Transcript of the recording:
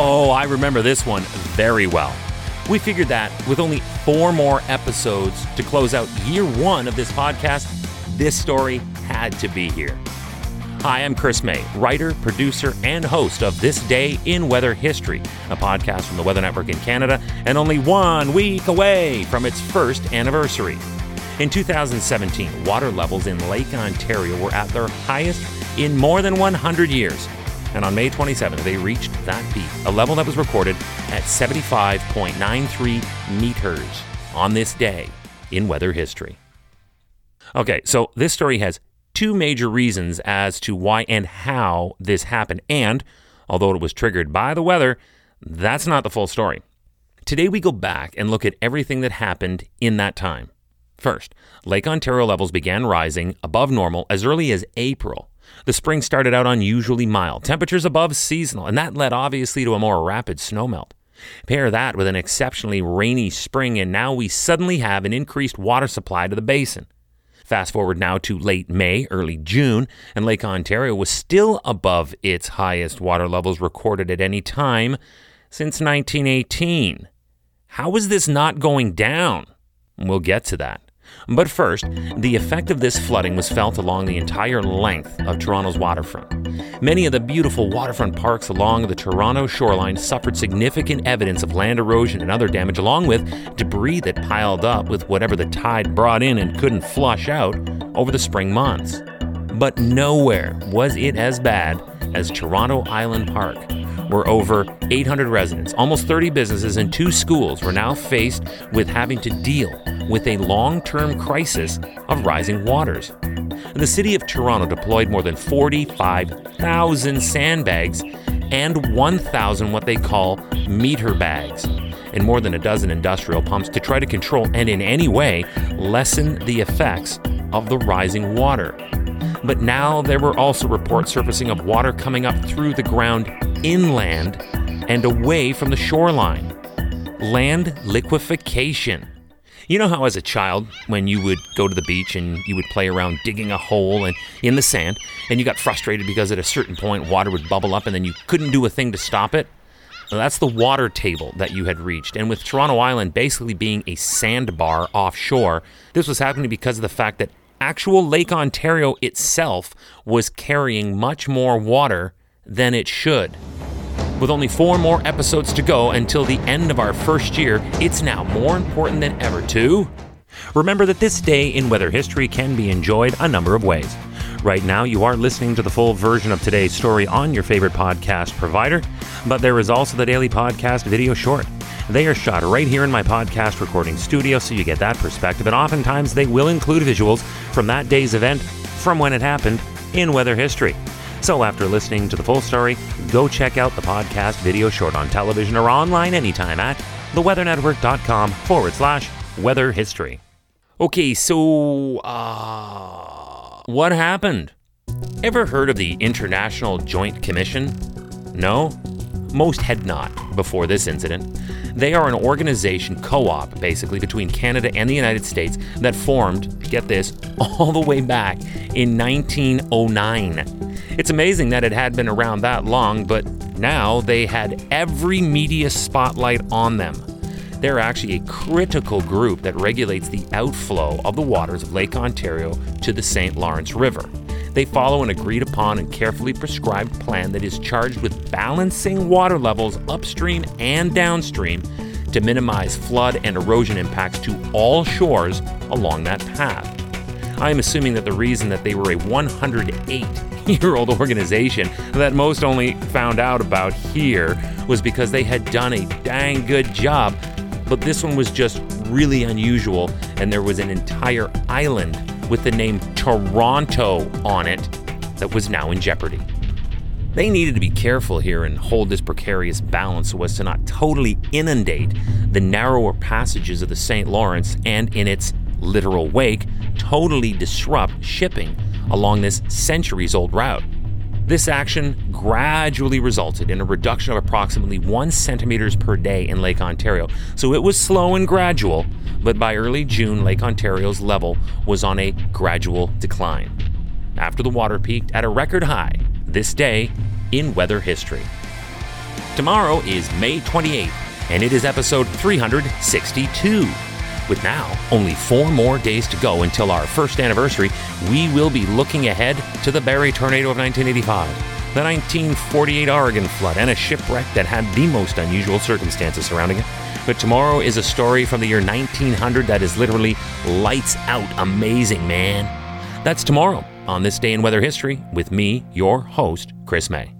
Oh, I remember this one very well. We figured that with only four more episodes to close out year one of this podcast, this story had to be here. Hi, I'm Chris May, writer, producer, and host of This Day in Weather History, a podcast from the Weather Network in Canada, and only one week away from its first anniversary. In 2017, water levels in Lake Ontario were at their highest in more than 100 years and on May 27th, they reached that peak, a level that was recorded at 75.93 meters on this day in weather history. Okay, so this story has two major reasons as to why and how this happened, and although it was triggered by the weather, that's not the full story. Today, we go back and look at everything that happened in that time. First, Lake Ontario levels began rising above normal as early as April the spring started out unusually mild, temperatures above seasonal, and that led obviously to a more rapid snowmelt. Pair that with an exceptionally rainy spring, and now we suddenly have an increased water supply to the basin. Fast forward now to late May, early June, and Lake Ontario was still above its highest water levels recorded at any time since 1918. How is this not going down? We'll get to that. But first, the effect of this flooding was felt along the entire length of Toronto's waterfront. Many of the beautiful waterfront parks along the Toronto shoreline suffered significant evidence of land erosion and other damage, along with debris that piled up with whatever the tide brought in and couldn't flush out over the spring months. But nowhere was it as bad as Toronto Island Park, where over 800 residents, almost 30 businesses, and two schools were now faced with having to deal with a long term crisis of rising waters. The city of Toronto deployed more than 45,000 sandbags and 1,000 what they call meter bags and more than a dozen industrial pumps to try to control and in any way lessen the effects of the rising water. But now there were also reports surfacing of water coming up through the ground inland and away from the shoreline. Land liquefaction. You know how, as a child, when you would go to the beach and you would play around digging a hole and in the sand, and you got frustrated because at a certain point water would bubble up and then you couldn't do a thing to stop it? Well, that's the water table that you had reached. And with Toronto Island basically being a sandbar offshore, this was happening because of the fact that actual Lake Ontario itself was carrying much more water than it should. With only four more episodes to go until the end of our first year, it's now more important than ever to remember that this day in weather history can be enjoyed a number of ways. Right now, you are listening to the full version of today's story on your favorite podcast provider, but there is also the daily podcast video short. They are shot right here in my podcast recording studio, so you get that perspective, and oftentimes they will include visuals from that day's event from when it happened in weather history. So after listening to the full story, go check out the podcast video short on television or online anytime at theweathernetwork.com forward slash weather history. Okay, so, uh, what happened? Ever heard of the International Joint Commission? No? Most had not before this incident. They are an organization, co op, basically, between Canada and the United States that formed, get this, all the way back in 1909. It's amazing that it had been around that long, but now they had every media spotlight on them. They're actually a critical group that regulates the outflow of the waters of Lake Ontario to the St. Lawrence River. They follow an agreed upon and carefully prescribed plan that is charged with balancing water levels upstream and downstream to minimize flood and erosion impacts to all shores along that path. I am assuming that the reason that they were a 108 year old organization that most only found out about here was because they had done a dang good job. But this one was just really unusual, and there was an entire island with the name Toronto on it that was now in jeopardy. They needed to be careful here and hold this precarious balance so as to not totally inundate the narrower passages of the St. Lawrence and, in its literal wake, totally disrupt shipping along this centuries old route. This action gradually resulted in a reduction of approximately one centimeters per day in Lake Ontario. So it was slow and gradual, but by early June, Lake Ontario's level was on a gradual decline. After the water peaked at a record high this day in weather history. Tomorrow is May 28th, and it is episode 362. With now only four more days to go until our first anniversary, we will be looking ahead to the Barrie tornado of 1985, the 1948 Oregon flood, and a shipwreck that had the most unusual circumstances surrounding it. But tomorrow is a story from the year 1900 that is literally lights out amazing, man. That's tomorrow on this day in weather history with me, your host, Chris May.